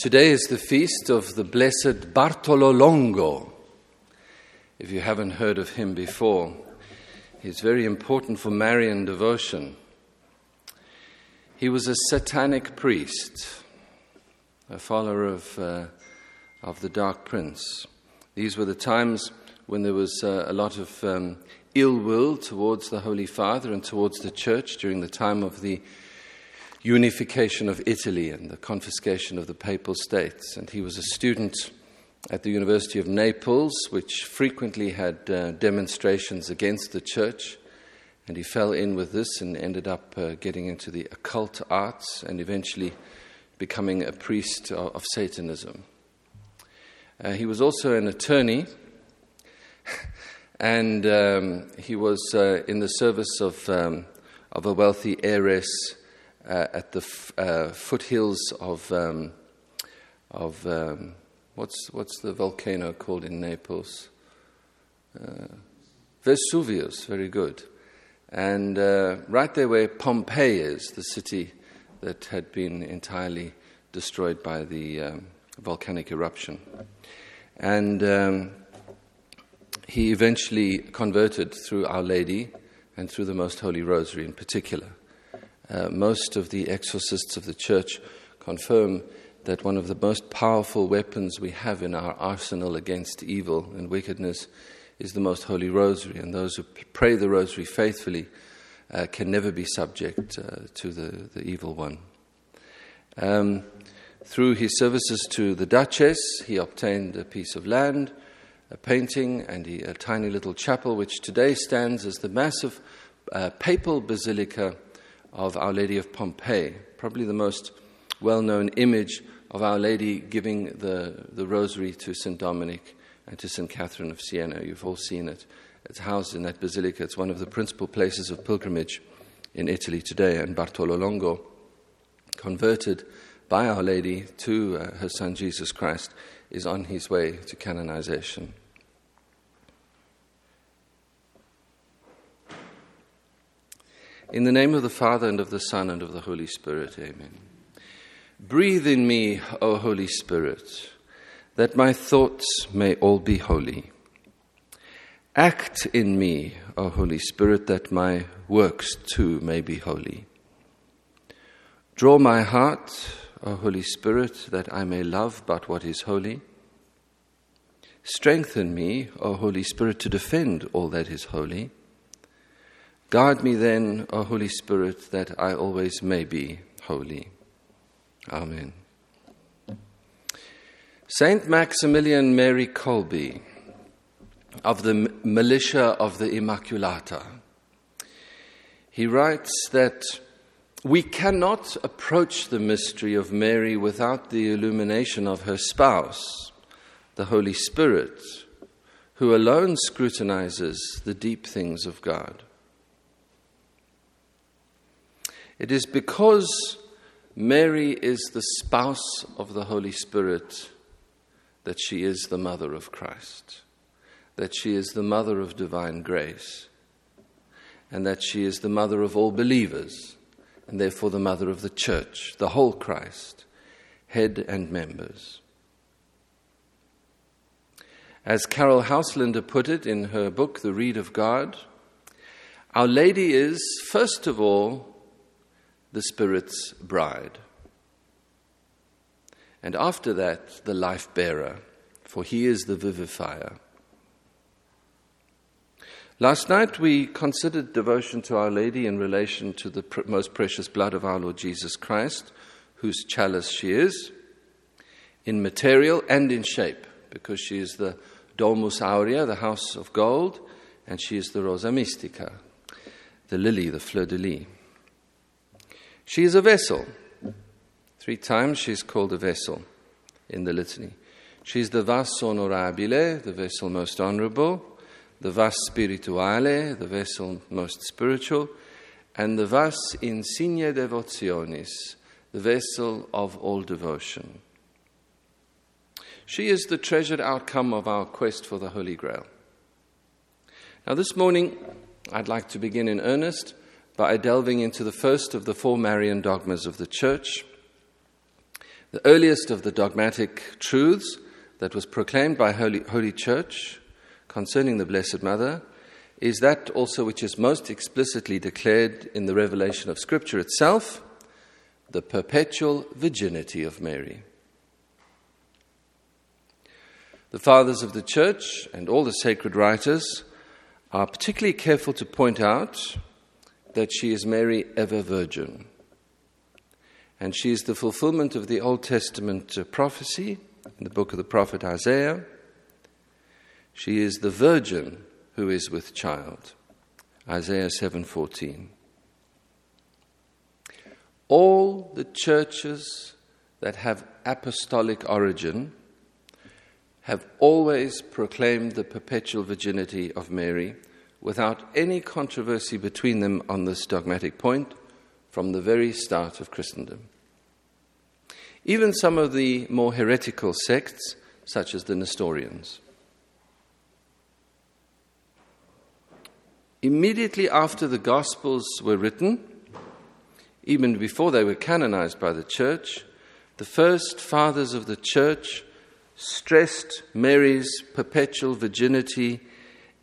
Today is the feast of the blessed Bartolo Longo. If you haven't heard of him before, he's very important for Marian devotion. He was a satanic priest, a follower of, uh, of the Dark Prince. These were the times when there was uh, a lot of um, ill will towards the Holy Father and towards the Church during the time of the unification of Italy and the confiscation of the Papal States. And he was a student at the University of Naples, which frequently had uh, demonstrations against the Church. And he fell in with this and ended up uh, getting into the occult arts and eventually becoming a priest of, of Satanism. Uh, he was also an attorney, and um, he was uh, in the service of, um, of a wealthy heiress uh, at the f- uh, foothills of, um, of um, what's, what's the volcano called in Naples? Uh, Vesuvius, very good. And uh, right there where Pompeii is, the city that had been entirely destroyed by the um, volcanic eruption. And um, he eventually converted through Our Lady and through the Most Holy Rosary in particular. Uh, most of the exorcists of the church confirm that one of the most powerful weapons we have in our arsenal against evil and wickedness is the Most Holy Rosary, and those who pray the Rosary faithfully uh, can never be subject uh, to the, the evil one. Um, through his services to the Duchess, he obtained a piece of land, a painting, and he, a tiny little chapel, which today stands as the massive uh, papal basilica of Our Lady of Pompeii, probably the most well known image of Our Lady giving the, the rosary to St. Dominic and to St. Catherine of Siena. You've all seen it. It's housed in that basilica. It's one of the principal places of pilgrimage in Italy today. And Bartolo Longo, converted by Our Lady to uh, her son Jesus Christ, is on his way to canonization. In the name of the Father, and of the Son, and of the Holy Spirit, amen. Breathe in me, O Holy Spirit, that my thoughts may all be holy. Act in me, O Holy Spirit, that my works too may be holy. Draw my heart, O Holy Spirit, that I may love but what is holy. Strengthen me, O Holy Spirit, to defend all that is holy. Guard me then, O Holy Spirit, that I always may be holy. Amen. Saint Maximilian Mary Kolbe of the militia of the Immaculata. He writes that we cannot approach the mystery of Mary without the illumination of her spouse, the Holy Spirit, who alone scrutinizes the deep things of God. It is because Mary is the spouse of the Holy Spirit that she is the mother of Christ, that she is the mother of divine grace, and that she is the mother of all believers, and therefore the mother of the church, the whole Christ, head and members. As Caryll Houselander put it in her book, The Reed of God, Our Lady is, first of all, the Spirit's bride. And after that, the life bearer, for he is the vivifier. Last night we considered devotion to Our Lady in relation to the pr- most precious blood of our Lord Jesus Christ, whose chalice she is, in material and in shape, because she is the Domus Aurea, the house of gold, and she is the Rosa Mystica, the lily, the fleur de lis. She is a vessel. Three times she's called a vessel in the litany. She's the vas honorabile, the vessel most honorable, the vas spirituale, the vessel most spiritual, and the vas insigne devotionis, the vessel of all devotion. She is the treasured outcome of our quest for the Holy Grail. Now, this morning, I'd like to begin in earnest by delving into the first of the four Marian dogmas of the Church The earliest of the dogmatic truths that was proclaimed by Holy, Holy Church concerning the Blessed Mother is that also which is most explicitly declared in the revelation of Scripture itself the perpetual virginity of Mary. The fathers of the church and all the sacred writers are particularly careful to point out that she is Mary ever virgin. And she is the fulfillment of the Old Testament uh, prophecy in the book of the prophet Isaiah. She is the virgin who is with child. Isaiah 7:14. All the churches that have apostolic origin have always proclaimed the perpetual virginity of Mary without any controversy between them on this dogmatic point from the very start of Christendom. Even some of the more heretical sects, such as the Nestorians. Immediately after the Gospels were written, even before they were canonized by the Church, the first fathers of the Church stressed Mary's perpetual virginity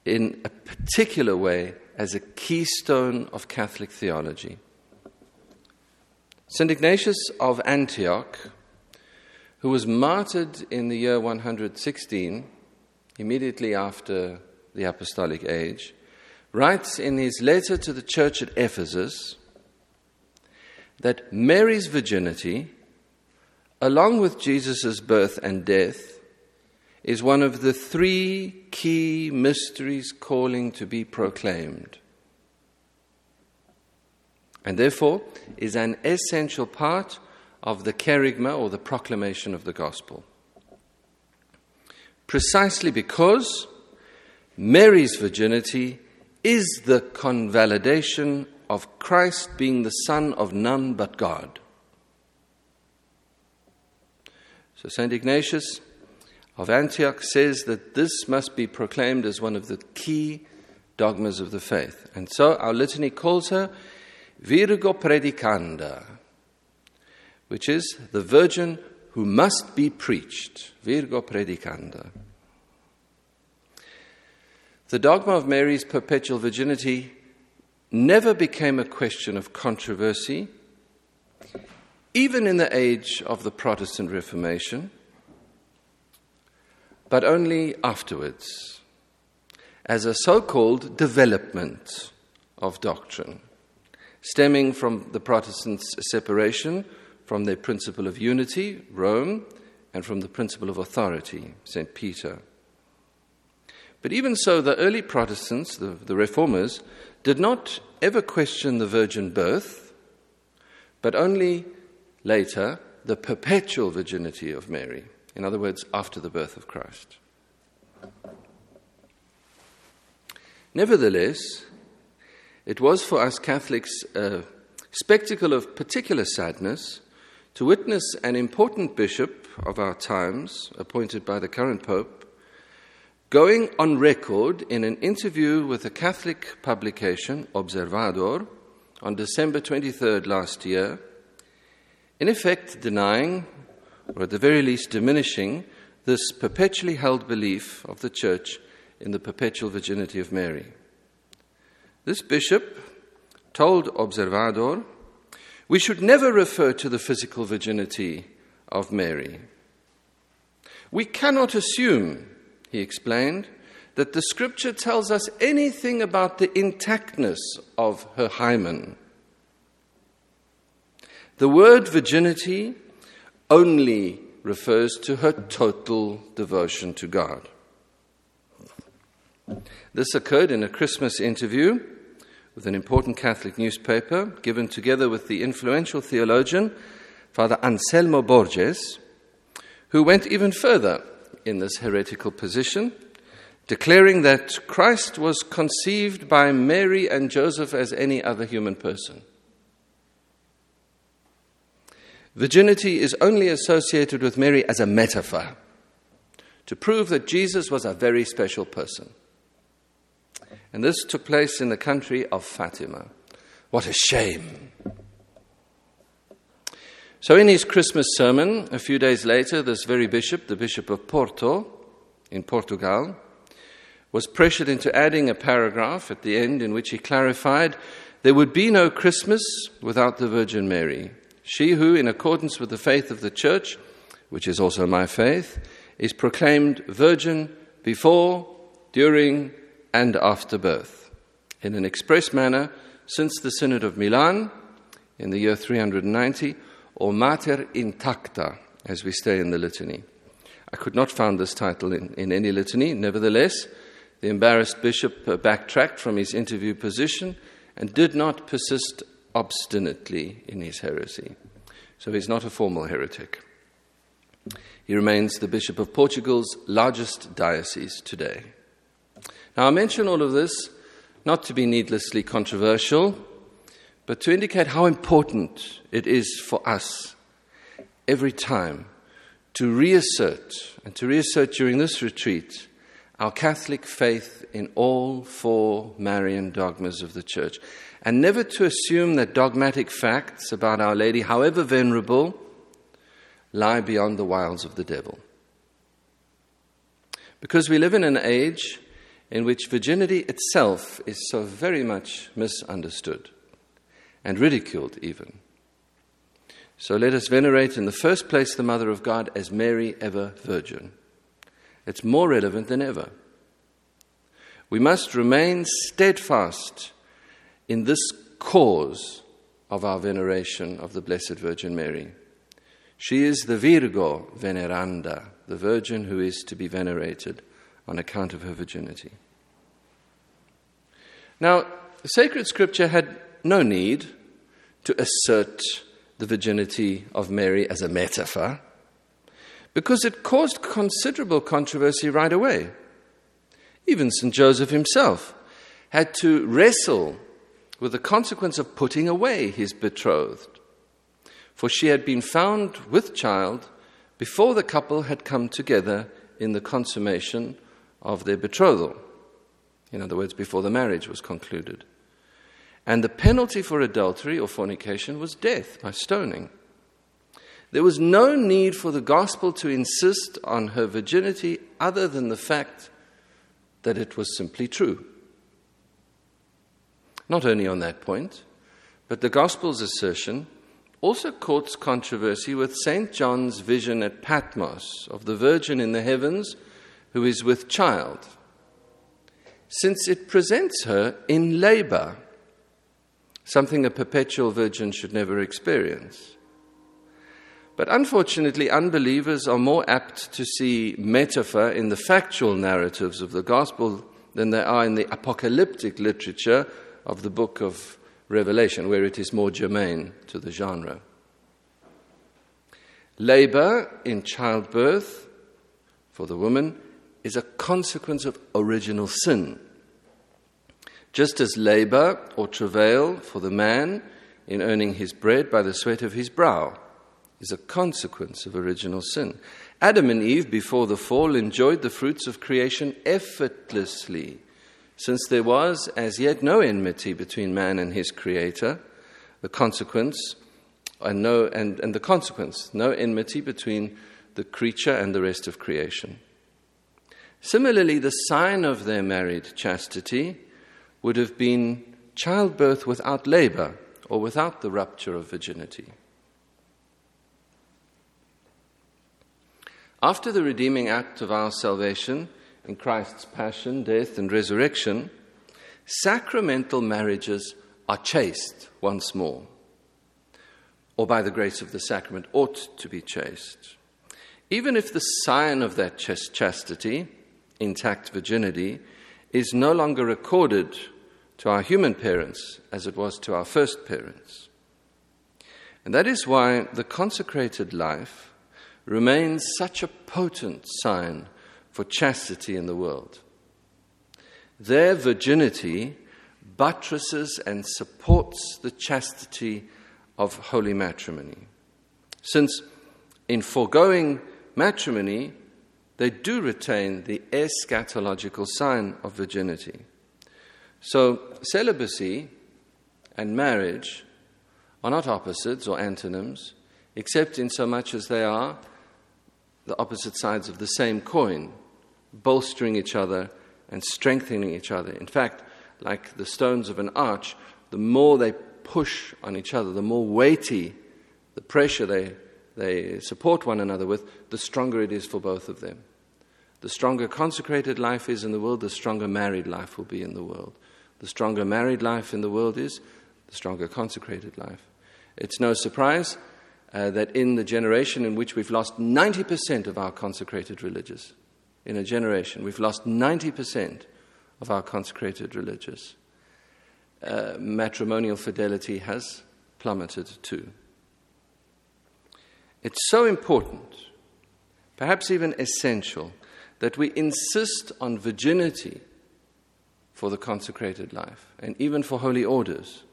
in a particular way as a keystone of Catholic theology. St. Ignatius of Antioch, who was martyred in the year 116, immediately after the Apostolic Age, writes in his letter to the church at Ephesus that Mary's virginity, along with Jesus' birth and death, is one of the three key mysteries calling to be proclaimed, and therefore is an essential part of the kerygma or the proclamation of the gospel. Precisely because Mary's virginity is the convalidation of Christ being the Son of none but God. So, St. Ignatius of Antioch says that this must be proclaimed as one of the key dogmas of the faith. And so our litany calls her Virgo Predicanda, which is the Virgin who must be preached. Virgo Predicanda. The dogma of Mary's perpetual virginity never became a question of controversy, even in the age of the Protestant Reformation but only afterwards, as a so called development of doctrine, stemming from the Protestants' separation from their principle of unity, Rome, and from the principle of authority, St. Peter. But even so, the early Protestants, the, the reformers, did not ever question the virgin birth, but only later the perpetual virginity of Mary. In other words, after the birth of Christ. Nevertheless, it was for us Catholics a spectacle of particular sadness to witness an important bishop of our times, appointed by the current Pope, going on record in an interview with a Catholic publication, Observador, on December 23rd last year, in effect denying or at the very least diminishing, this perpetually held belief of the Church in the perpetual virginity of Mary. This bishop told Observador, we should never refer to the physical virginity of Mary. We cannot assume, he explained, that the scripture tells us anything about the intactness of her hymen. The word virginity only refers to her total devotion to God. This occurred in a Christmas interview with an important Catholic newspaper given together with the influential theologian Father Anselmo Borges, who went even further in this heretical position, declaring that Christ was conceived by Mary and Joseph as any other human person. Virginity is only associated with Mary as a metaphor to prove that Jesus was a very special person. And this took place in the country of Fatima. What a shame! So, in his Christmas sermon, a few days later, this very bishop, the Bishop of Porto in Portugal, was pressured into adding a paragraph at the end in which he clarified there would be no Christmas without the Virgin Mary. She who, in accordance with the faith of the Church, which is also my faith, is proclaimed virgin before, during, and after birth, in an express manner since the Synod of Milan in the year 390, or Mater Intacta, as we say in the litany. I could not find this title in, in any litany. Nevertheless, the embarrassed bishop backtracked from his interview position and did not persist obstinately in his heresy. So he's not a formal heretic. He remains the Bishop of Portugal's largest diocese today. Now, I mention all of this not to be needlessly controversial, but to indicate how important it is for us every time to reassert and to reassert during this retreat our Catholic faith in all four Marian dogmas of the Church, and never to assume that dogmatic facts about Our Lady, however venerable, lie beyond the wiles of the devil. Because we live in an age in which virginity itself is so very much misunderstood and ridiculed, even. So let us venerate in the first place the Mother of God as Mary, ever Virgin. It's more relevant than ever. We must remain steadfast in this cause of our veneration of the Blessed Virgin Mary. She is the Virgo veneranda, the Virgin who is to be venerated on account of her virginity. Now, the sacred scripture had no need to assert the virginity of Mary as a metaphor because it caused considerable controversy right away. Even St. Joseph himself had to wrestle with the consequence of putting away his betrothed, for she had been found with child before the couple had come together in the consummation of their betrothal. In other words, before the marriage was concluded. And the penalty for adultery or fornication was death by stoning. There was no need for the gospel to insist on her virginity other than the fact that it was simply true. Not only on that point, but the gospel's assertion also courts controversy with St. John's vision at Patmos of the Virgin in the heavens who is with child, since it presents her in labor, something a perpetual virgin should never experience. But unfortunately, unbelievers are more apt to see metaphor in the factual narratives of the gospel than they are in the apocalyptic literature of the book of Revelation, where it is more germane to the genre. Labor in childbirth for the woman is a consequence of original sin. Just as labor or travail for the man in earning his bread by the sweat of his brow is a consequence of original sin. Adam and Eve, before the fall, enjoyed the fruits of creation effortlessly, since there was as yet no enmity between man and his creator. The consequence, and, no, and, and the consequence, no enmity between the creature and the rest of creation. Similarly, the sign of their married chastity would have been childbirth without labor or without the rupture of virginity. After the redeeming act of our salvation in Christ's passion, death, and resurrection, sacramental marriages are chaste once more, or by the grace of the sacrament ought to be chaste. Even if the sign of that chastity, intact virginity, is no longer recorded to our human parents as it was to our first parents. And that is why the consecrated life remains such a potent sign for chastity in the world. Their virginity buttresses and supports the chastity of holy matrimony. Since in foregoing matrimony, they do retain the eschatological sign of virginity. So, celibacy and marriage are not opposites or antonyms, except in so much as they are the opposite sides of the same coin, bolstering each other and strengthening each other. In fact, like the stones of an arch, the more they push on each other, the more weighty the pressure they, they support one another with, the stronger it is for both of them. The stronger consecrated life is in the world, the stronger married life will be in the world. The stronger married life in the world is, the stronger consecrated life. It's no surprise uh, that in the generation in which we've lost 90% of our consecrated religious, in a generation, we've lost 90% of our consecrated religious, uh, matrimonial fidelity has plummeted too. It's so important, perhaps even essential, that we insist on virginity for the consecrated life and even for holy orders,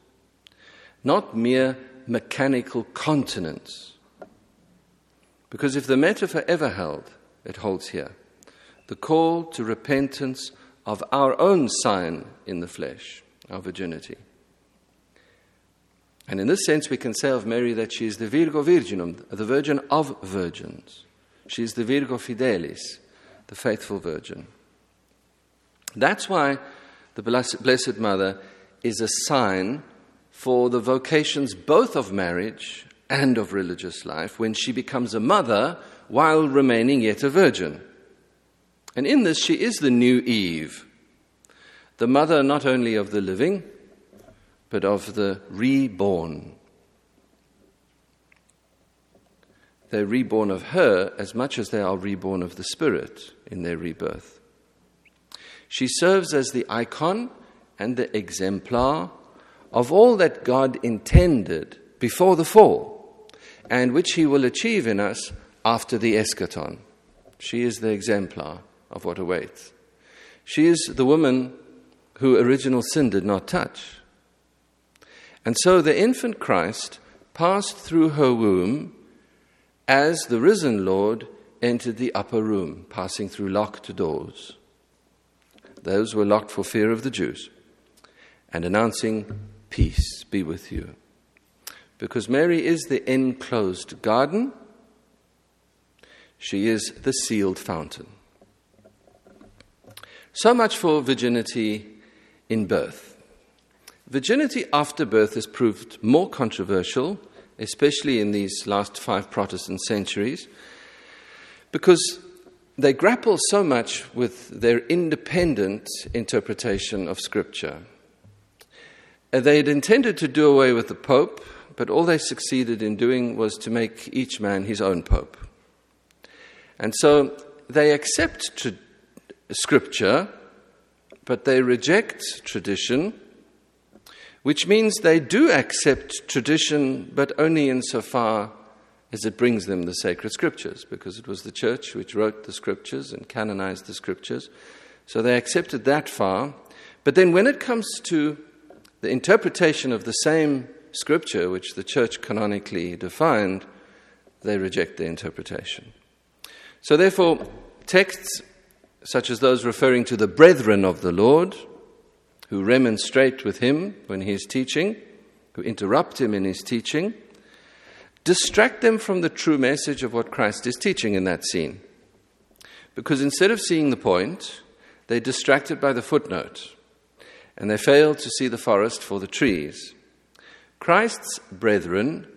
not mere mechanical continence. Because if the metaphor ever held, it holds here the call to repentance of our own sign in the flesh, our virginity. And in this sense, we can say of Mary that she is the Virgo Virginum, the Virgin of virgins. She is the Virgo Fidelis, the faithful Virgin. That's why the Blessed Mother is a sign for the vocations both of marriage and of religious life when she becomes a mother while remaining yet a virgin. And in this, she is the new Eve, the mother not only of the living, but of the reborn. They're reborn of her as much as they are reborn of the Spirit in their rebirth. She serves as the icon and the exemplar of all that God intended before the fall and which He will achieve in us after the eschaton. She is the exemplar of what awaits. She is the woman who original sin did not touch. And so the infant Christ passed through her womb as the risen Lord entered the upper room, passing through locked doors. Those were locked for fear of the Jews, and announcing, Peace be with you. Because Mary is the enclosed garden, she is the sealed fountain. So much for virginity in birth. Virginity after birth has proved more controversial, especially in these last five Protestant centuries, because they grapple so much with their independent interpretation of Scripture. Uh, they had intended to do away with the Pope, but all they succeeded in doing was to make each man his own Pope. And so they accept tra- Scripture, but they reject tradition, which means they do accept tradition, but only insofar as it brings them the sacred scriptures, because it was the church which wrote the scriptures and canonized the scriptures. So they accepted that far. But then when it comes to the interpretation of the same scripture, which the church canonically defined, they reject the interpretation. So therefore, texts such as those referring to the brethren of the Lord, who remonstrate with him when he is teaching, who interrupt him in his teaching, distract them from the true message of what Christ is teaching in that scene. Because instead of seeing the point, they're distracted by the footnote and they fail to see the forest for the trees. Christ's brethren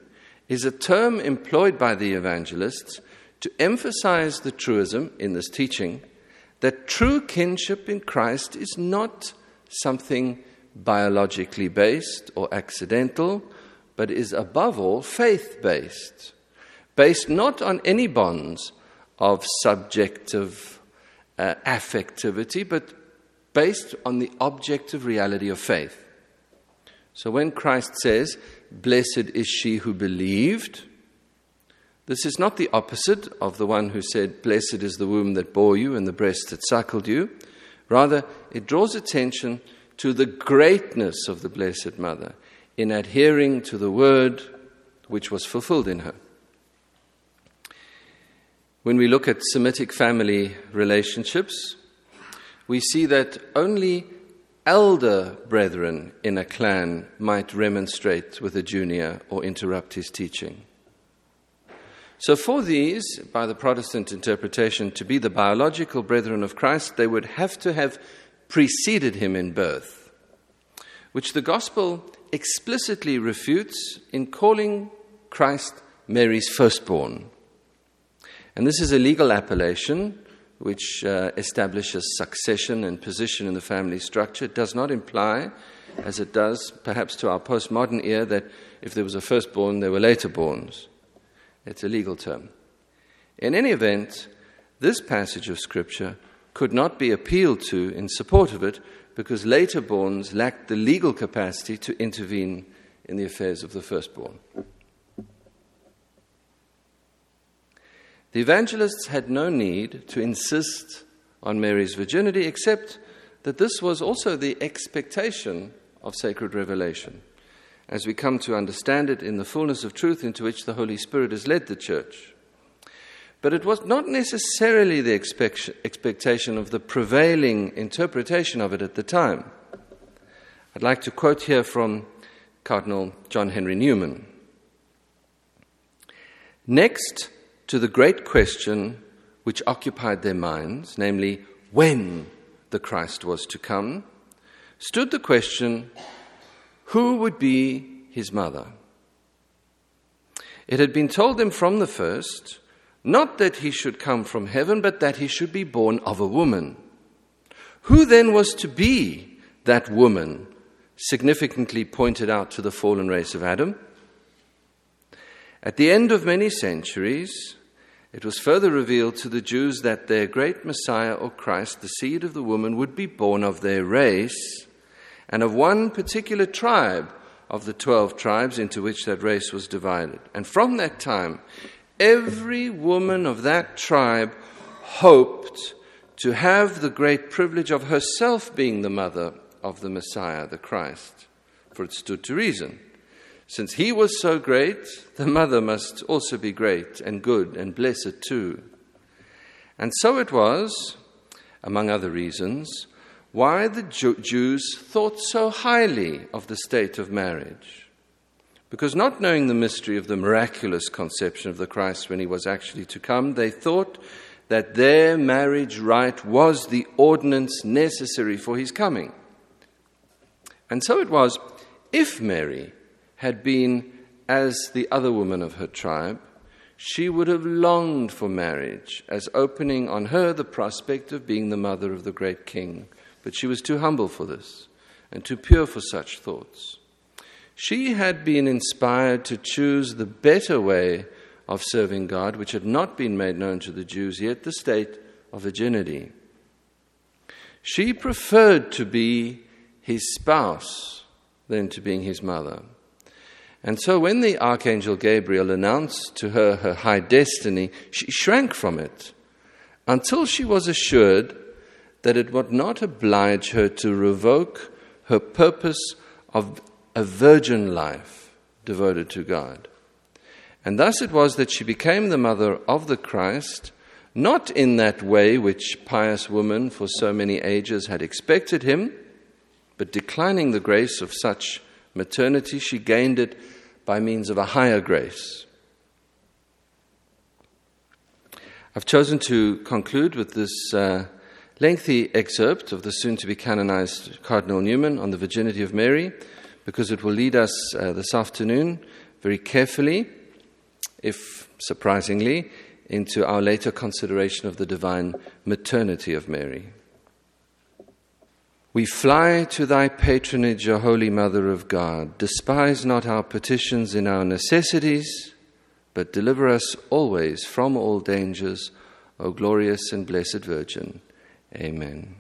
is a term employed by the evangelists to emphasize the truism in this teaching that true kinship in Christ is not something biologically based or accidental but is above all faith based, based not on any bonds of subjective uh, affectivity, but based on the objective reality of faith. So when Christ says, Blessed is she who believed, this is not the opposite of the one who said, Blessed is the womb that bore you and the breast that suckled you. Rather, it draws attention to the greatness of the Blessed Mother in adhering to the word which was fulfilled in her. When we look at Semitic family relationships, we see that only elder brethren in a clan might remonstrate with a junior or interrupt his teaching. So, for these, by the Protestant interpretation, to be the biological brethren of Christ, they would have to have preceded him in birth, which the gospel explicitly refutes in calling Christ Mary's firstborn. And this is a legal appellation which uh, establishes succession and position in the family structure. It does not imply, as it does perhaps to our postmodern ear, that if there was a firstborn, there were later borns. It's a legal term. In any event, this passage of Scripture could not be appealed to in support of it because later borns lacked the legal capacity to intervene in the affairs of the firstborn. The evangelists had no need to insist on Mary's virginity, except that this was also the expectation of sacred revelation, as we come to understand it in the fullness of truth into which the Holy Spirit has led the church. But it was not necessarily the expectation of the prevailing interpretation of it at the time. I'd like to quote here from Cardinal John Henry Newman. Next, to the great question which occupied their minds, namely, when the Christ was to come, stood the question who would be his mother? It had been told them from the first not that he should come from heaven, but that he should be born of a woman. Who then was to be that woman, significantly pointed out to the fallen race of Adam? At the end of many centuries, it was further revealed to the Jews that their great Messiah or Christ, the seed of the woman, would be born of their race and of one particular tribe of the twelve tribes into which that race was divided. And from that time, every woman of that tribe hoped to have the great privilege of herself being the mother of the Messiah, the Christ, for it stood to reason. Since he was so great, the mother must also be great and good and blessed too. And so it was, among other reasons, why the Jews thought so highly of the state of marriage. Because not knowing the mystery of the miraculous conception of the Christ when he was actually to come, they thought that their marriage rite was the ordinance necessary for his coming. And so it was, if Mary had been as the other woman of her tribe, she would have longed for marriage as opening on her the prospect of being the mother of the great king. But she was too humble for this and too pure for such thoughts. She had been inspired to choose the better way of serving God, which had not been made known to the Jews yet, the state of virginity. She preferred to be his spouse than to being his mother. And so when the archangel Gabriel announced to her her high destiny, she shrank from it until she was assured that it would not oblige her to revoke her purpose of a virgin life devoted to God. And thus it was that she became the mother of the Christ, not in that way which pious women for so many ages had expected him, but declining the grace of such maternity, she gained it by means of a higher grace. I've chosen to conclude with this uh, lengthy excerpt of the soon to be canonized Cardinal Newman on the virginity of Mary, because it will lead us uh, this afternoon very carefully, if surprisingly, into our later consideration of the divine maternity of Mary. We fly to thy patronage, O Holy Mother of God. Despise not our petitions in our necessities, but deliver us always from all dangers, O glorious and blessed Virgin. Amen.